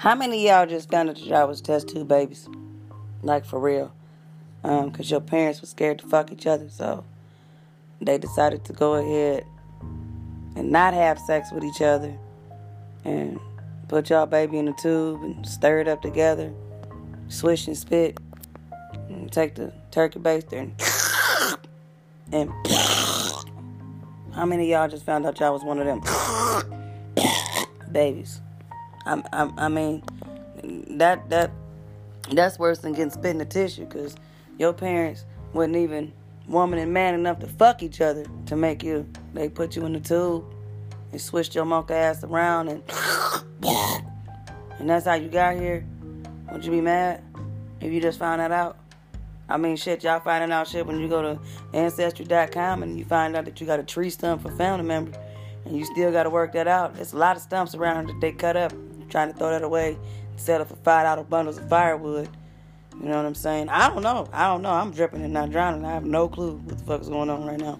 How many y'all just found out that y'all was test tube babies? Like for real. Um, cause your parents were scared to fuck each other, so they decided to go ahead and not have sex with each other and put y'all baby in the tube and stir it up together, swish and spit, and take the turkey baster and and how many y'all just found out y'all was one of them babies? I, I, mean, that that that's worse than getting spit in the tissue because your parents wasn't even woman and man enough to fuck each other to make you. They put you in the tube and switched your monkey ass around and and that's how you got here. Would you be mad if you just found that out? I mean, shit, y'all finding out shit when you go to Ancestry.com and you find out that you got a tree stump for family member and you still got to work that out. There's a lot of stumps around that they cut up, trying to throw that away, sell it for five dollar bundles of firewood. You know what I'm saying? I don't know. I don't know. I'm dripping and not drowning. I have no clue what the fuck is going on right now.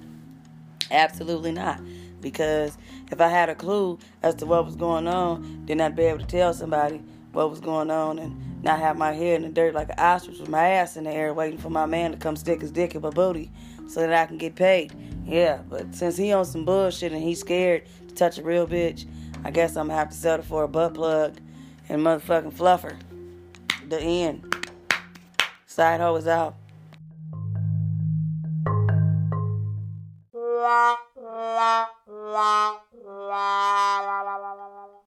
Absolutely not. Because if I had a clue as to what was going on, then I'd be able to tell somebody what was going on and not have my head in the dirt like an ostrich with my ass in the air waiting for my man to come stick his dick in my booty so that I can get paid. Yeah, but since he on some bullshit and he's scared to touch a real bitch, I guess I'm gonna have to settle for a butt plug and motherfucking fluffer. The end. Side hoe is out. la la la la